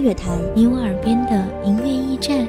乐坛，你我耳边的音乐驿站，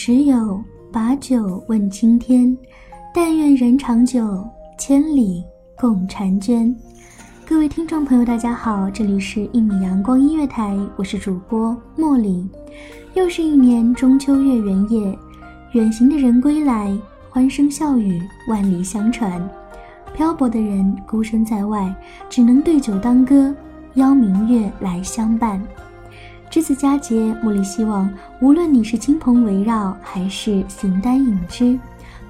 时有？把酒问青天。但愿人长久，千里共婵娟。各位听众朋友，大家好，这里是一米阳光音乐台，我是主播茉莉。又是一年中秋月圆夜，远行的人归来，欢声笑语万里相传。漂泊的人孤身在外，只能对酒当歌，邀明月来相伴。这次佳节，茉莉希望无论你是亲朋围绕，还是形单影只，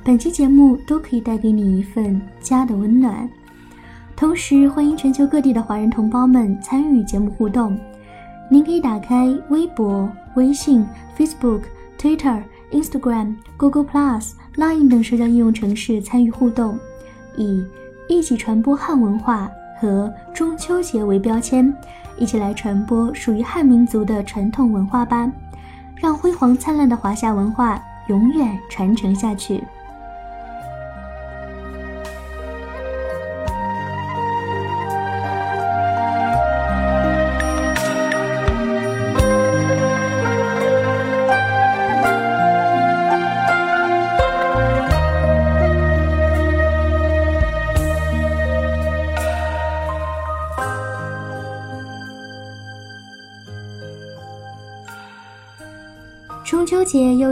本期节目都可以带给你一份家的温暖。同时，欢迎全球各地的华人同胞们参与节目互动。您可以打开微博、微信、Facebook、Twitter、Instagram、Google Plus、Line 等社交应用程式参与互动，以“一起传播汉文化”和中秋节为标签。一起来传播属于汉民族的传统文化吧，让辉煌灿烂的华夏文化永远传承下去。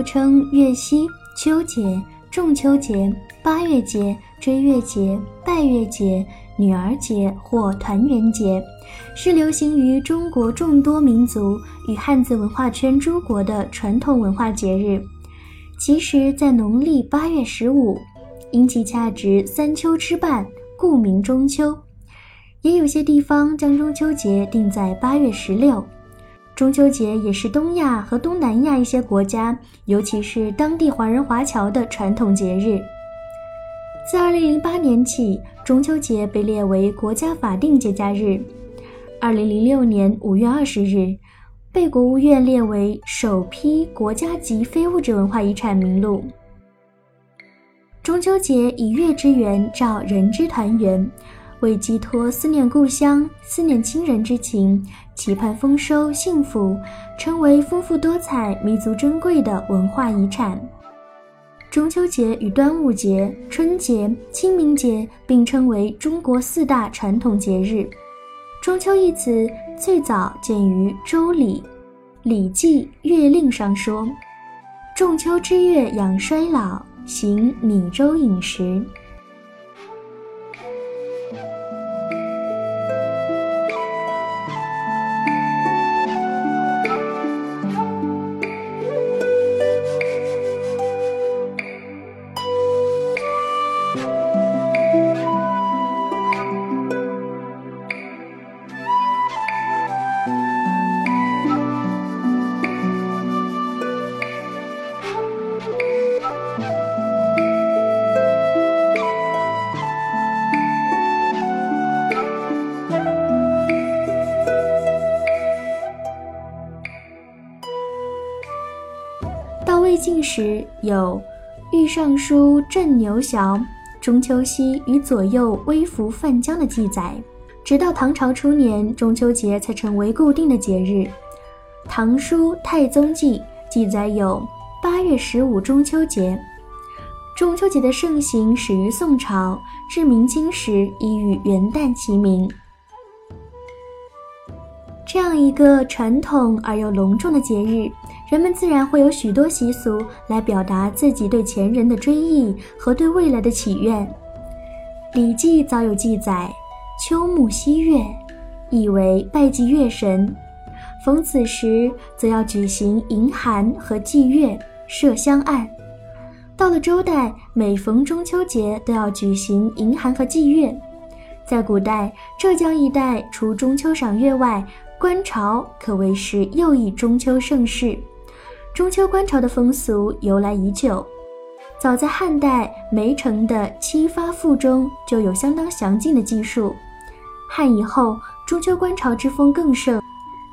称月夕、秋节、中秋节、八月节、追月节、拜月节、女儿节或团圆节，是流行于中国众多民族与汉字文化圈诸国的传统文化节日。其实，在农历八月十五，因其恰值三秋之半，故名中秋。也有些地方将中秋节定在八月十六。中秋节也是东亚和东南亚一些国家，尤其是当地华人华侨的传统节日。自2008年起，中秋节被列为国家法定节假日。2006年5月20日，被国务院列为首批国家级非物质文化遗产名录。中秋节以月之圆照人之团圆。为寄托思念故乡、思念亲人之情，期盼丰收幸福，成为丰富多彩、弥足珍贵的文化遗产。中秋节与端午节、春节、清明节并称为中国四大传统节日。中秋一词最早见于《周礼·礼记·月令》上说：“仲秋之月养衰老，行米粥饮食。”晋时有“御尚书镇牛洨，中秋夕与左右微服泛江”的记载。直到唐朝初年，中秋节才成为固定的节日。《唐书太宗记》记载有八月十五中秋节。中秋节的盛行始于宋朝，至明清时已与元旦齐名。这样一个传统而又隆重的节日，人们自然会有许多习俗来表达自己对前人的追忆和对未来的祈愿。《礼记》早有记载：“秋暮夕月”，意为拜祭月神。逢此时，则要举行迎寒和祭月，设香案。到了周代，每逢中秋节都要举行迎寒和祭月。在古代，浙江一带除中秋赏月外，观潮可谓是又一中秋盛事，中秋观潮的风俗由来已久，早在汉代梅城的《七发赋》中就有相当详尽的记述。汉以后，中秋观潮之风更盛，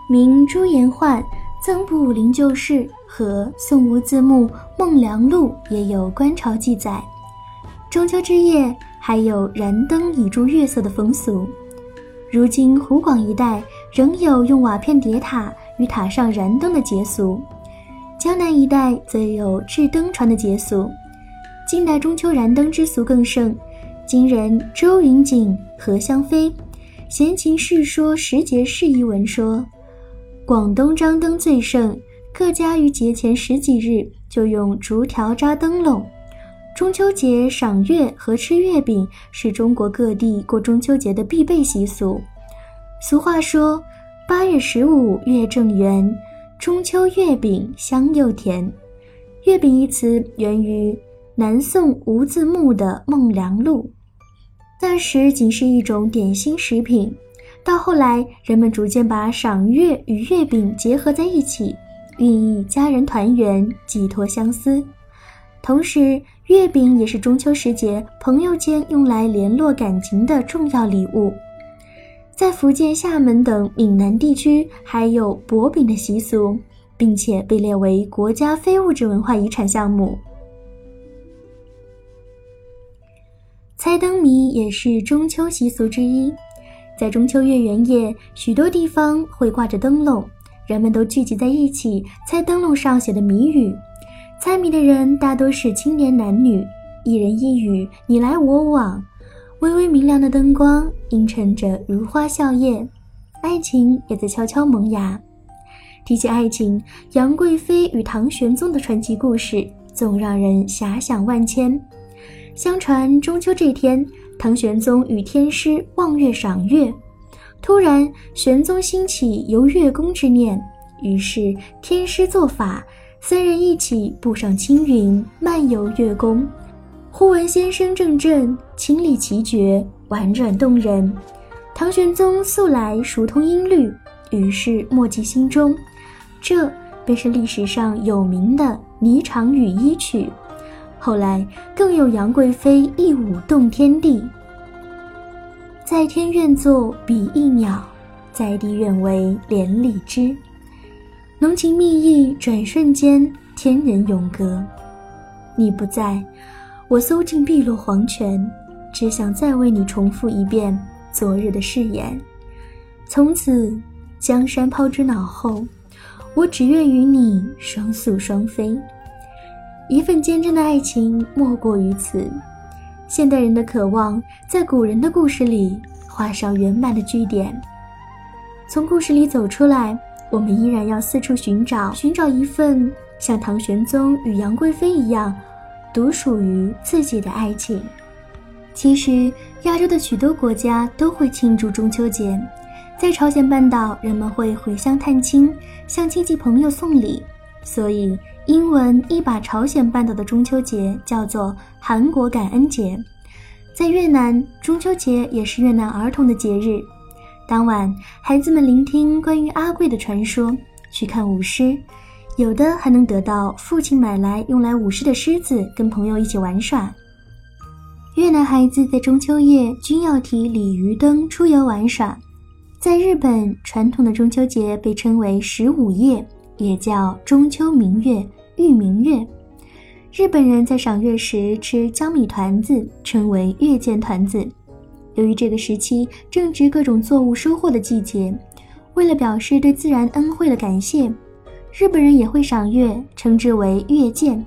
明朱颜焕《增补武林旧事》和宋吴字墓《孟良录》也有观潮记载。中秋之夜还有燃灯以助月色的风俗。如今湖广一带仍有用瓦片叠塔与塔上燃灯的节俗，江南一带则有制灯船的节俗。近代中秋燃灯之俗更盛，今人周云锦、何香飞《闲情世说时节事一文》说，广东张灯最盛，各家于节前十几日就用竹条扎灯笼。中秋节赏月和吃月饼是中国各地过中秋节的必备习俗。俗话说：“八月十五月正圆，中秋月饼香又甜。”月饼一词源于南宋吴字墓的《孟良录》，那时仅是一种点心食品，到后来人们逐渐把赏月与月饼结合在一起，寓意家人团圆、寄托相思。同时，月饼也是中秋时节朋友间用来联络感情的重要礼物。在福建厦门等闽南地区，还有薄饼的习俗，并且被列为国家非物质文化遗产项目。猜灯谜也是中秋习俗之一，在中秋月圆夜，许多地方会挂着灯笼，人们都聚集在一起猜灯笼上写的谜语。猜谜的人大多是青年男女，一人一语，你来我往，微微明亮的灯光映衬着如花笑靥，爱情也在悄悄萌芽。提起爱情，杨贵妃与唐玄宗的传奇故事总让人遐想万千。相传中秋这天，唐玄宗与天师望月赏月，突然玄宗兴起游月宫之念，于是天师做法。三人一起步上青云，漫游月宫。忽闻仙声阵阵，清丽奇绝，婉转动人。唐玄宗素来熟通音律，于是默记心中。这便是历史上有名的《霓裳羽衣曲》。后来更有杨贵妃一舞动天地。在天愿作比翼鸟，在地愿为连理枝。浓情蜜意，转瞬间，天人永隔。你不在，我搜尽碧落黄泉，只想再为你重复一遍昨日的誓言。从此，江山抛之脑后，我只愿与你双宿双飞。一份坚贞的爱情，莫过于此。现代人的渴望，在古人的故事里画上圆满的句点。从故事里走出来。我们依然要四处寻找，寻找一份像唐玄宗与杨贵妃一样，独属于自己的爱情。其实，亚洲的许多国家都会庆祝中秋节。在朝鲜半岛，人们会回乡探亲，向亲戚朋友送礼，所以英文一把朝鲜半岛的中秋节叫做韩国感恩节。在越南，中秋节也是越南儿童的节日。当晚，孩子们聆听关于阿贵的传说，去看舞狮，有的还能得到父亲买来用来舞狮的狮子，跟朋友一起玩耍。越南孩子在中秋夜均要提鲤鱼灯出游玩耍。在日本，传统的中秋节被称为十五夜，也叫中秋明月、玉明月。日本人在赏月时吃江米团子，称为月见团子。由于这个时期正值各种作物收获的季节，为了表示对自然恩惠的感谢，日本人也会赏月，称之为月见。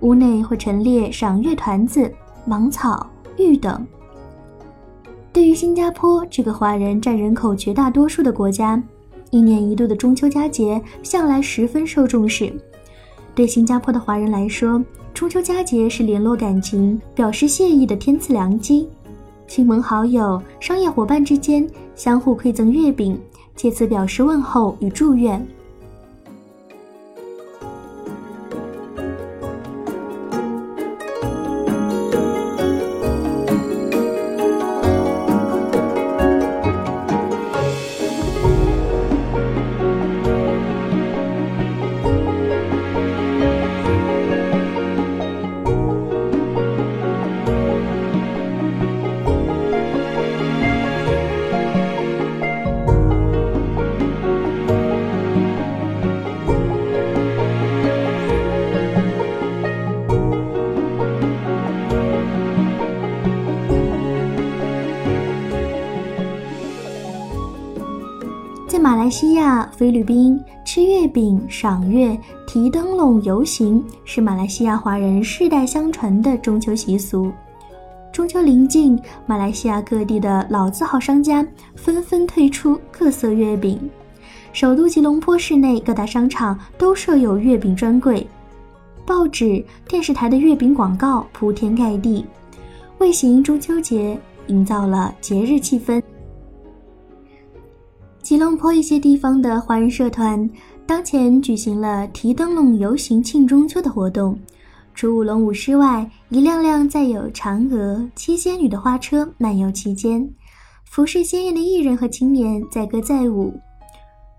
屋内会陈列赏月团子、芒草、玉等。对于新加坡这个华人占人口绝大多数的国家，一年一度的中秋佳节向来十分受重视。对新加坡的华人来说，中秋佳节是联络感情、表示谢意的天赐良机。亲朋好友、商业伙伴之间相互馈赠月饼，借此表示问候与祝愿。在马来西亚、菲律宾吃月饼、赏月、提灯笼、游行，是马来西亚华人世代相传的中秋习俗。中秋临近，马来西亚各地的老字号商家纷纷推出各色月饼。首都吉隆坡市内各大商场都设有月饼专柜，报纸、电视台的月饼广告铺天盖地，为喜迎中秋节营造了节日气氛。吉隆坡一些地方的华人社团当前举行了提灯笼游行庆中秋的活动。除舞龙舞狮外，一辆辆载有嫦娥、七仙女的花车漫游其间，服饰鲜艳的艺人和青年载歌载舞。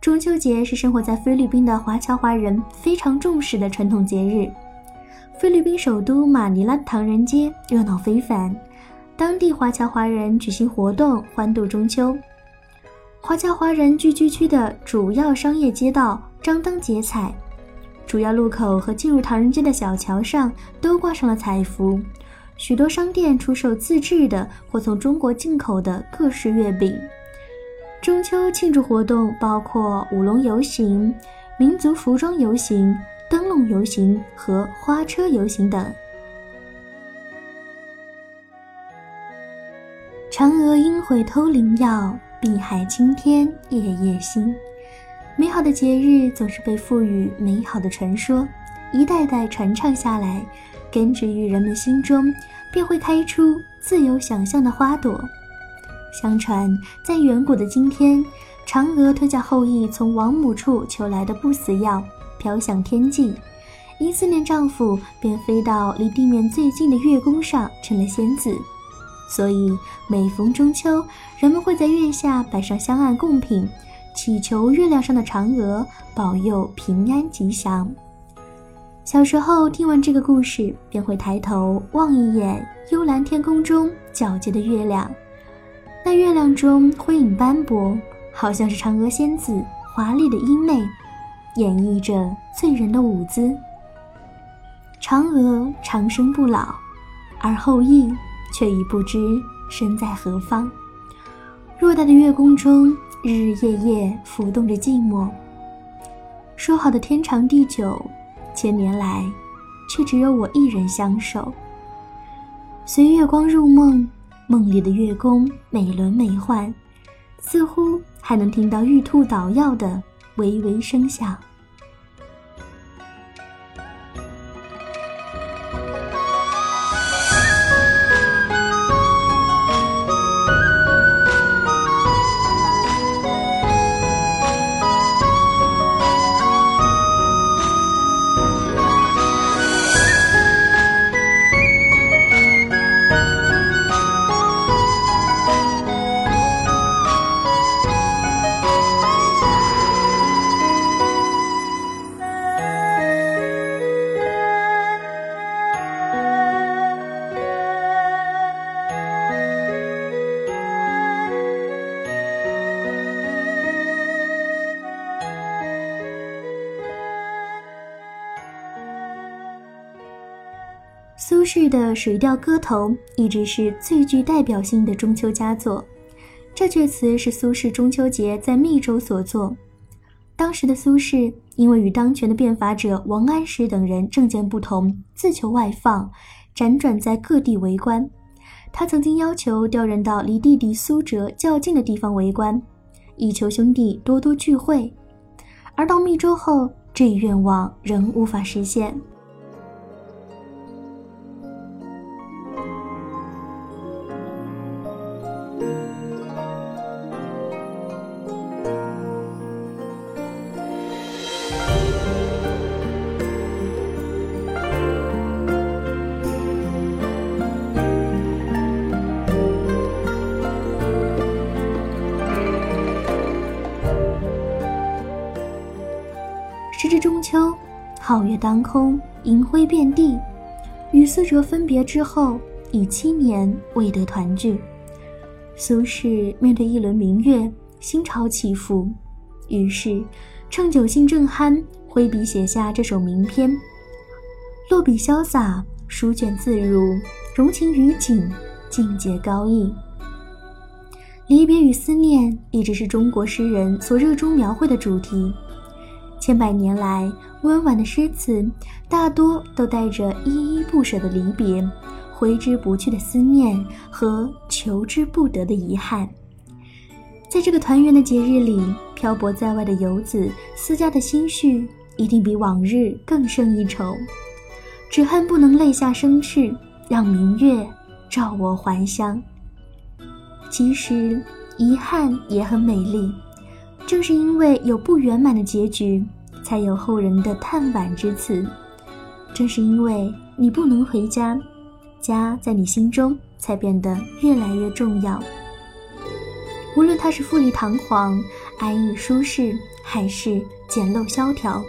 中秋节是生活在菲律宾的华侨华人非常重视的传统节日。菲律宾首都马尼拉唐人街热闹非凡，当地华侨华人举行活动欢度中秋。华侨华人聚居区的主要商业街道张灯结彩，主要路口和进入唐人街的小桥上都挂上了彩幅。许多商店出售自制的或从中国进口的各式月饼。中秋庆祝活动包括舞龙游行、民族服装游行、灯笼游行和花车游行等。嫦娥应悔偷灵药。碧海青天夜夜心，美好的节日总是被赋予美好的传说，一代代传唱下来，根植于人们心中，便会开出自由想象的花朵。相传，在远古的今天，嫦娥吞下后羿从王母处求来的不死药，飘向天际，因思念丈夫，便飞到离地面最近的月宫上，成了仙子。所以，每逢中秋，人们会在月下摆上香案贡品，祈求月亮上的嫦娥保佑平安吉祥。小时候听完这个故事，便会抬头望一眼幽蓝天空中皎洁的月亮，那月亮中辉影斑驳，好像是嫦娥仙子华丽的衣袂，演绎着醉人的舞姿。嫦娥长生不老，而后羿。却已不知身在何方。偌大的月宫中，日日夜夜浮动着寂寞。说好的天长地久，千年来，却只有我一人相守。随月光入梦，梦里的月宫美轮美奂，似乎还能听到玉兔捣药的微微声响。轼的《水调歌头》一直是最具代表性的中秋佳作。这阙词是苏轼中秋节在密州所作。当时的苏轼因为与当权的变法者王安石等人政见不同，自求外放，辗转在各地为官。他曾经要求调任到离弟弟苏辙较近的地方为官，以求兄弟多多聚会。而到密州后，这一愿望仍无法实现。中秋，皓月当空，银辉遍地。与苏辙分别之后，已七年未得团聚。苏轼面对一轮明月，心潮起伏，于是趁酒兴正酣，挥笔写下这首名篇。落笔潇洒，书卷自如，融情于景，境界高逸。离别与思念一直是中国诗人所热衷描绘的主题。千百年来，温婉的诗词大多都带着依依不舍的离别、挥之不去的思念和求之不得的遗憾。在这个团圆的节日里，漂泊在外的游子思家的心绪一定比往日更胜一筹，只恨不能泪下生翅，让明月照我还乡。其实，遗憾也很美丽。正是因为有不圆满的结局，才有后人的叹惋之词。正是因为你不能回家，家在你心中才变得越来越重要。无论它是富丽堂皇、安逸舒适，还是简陋萧条，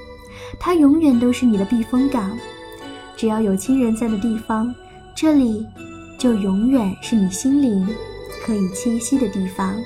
它永远都是你的避风港。只要有亲人在的地方，这里就永远是你心灵可以栖息的地方。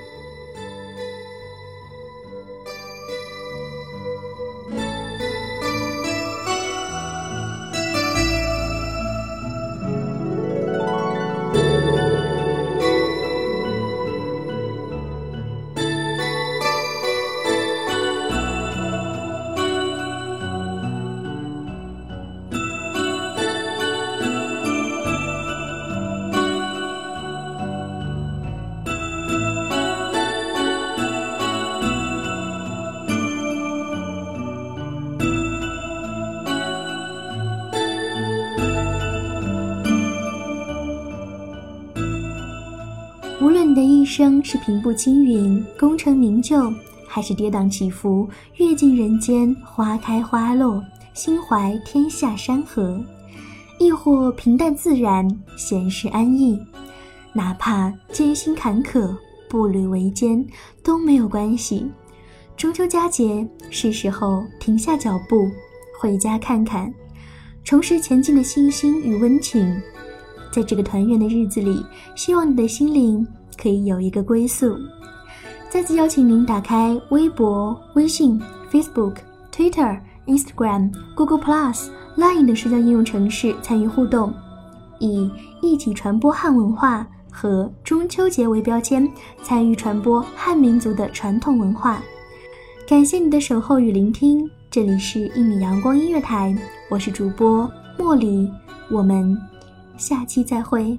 生是平步青云、功成名就，还是跌宕起伏、阅尽人间花开花落、心怀天下山河，亦或平淡自然、闲适安逸，哪怕艰辛坎坷、步履维艰，都没有关系。中秋佳节是时候停下脚步，回家看看，重拾前进的信心与温情。在这个团圆的日子里，希望你的心灵可以有一个归宿。再次邀请您打开微博、微信、Facebook、Twitter、Instagram、Google Plus、Line 等社交应用程式参与互动，以一起传播汉文化和中秋节为标签，参与传播汉民族的传统文化。感谢你的守候与聆听，这里是一米阳光音乐台，我是主播茉莉，我们。下期再会。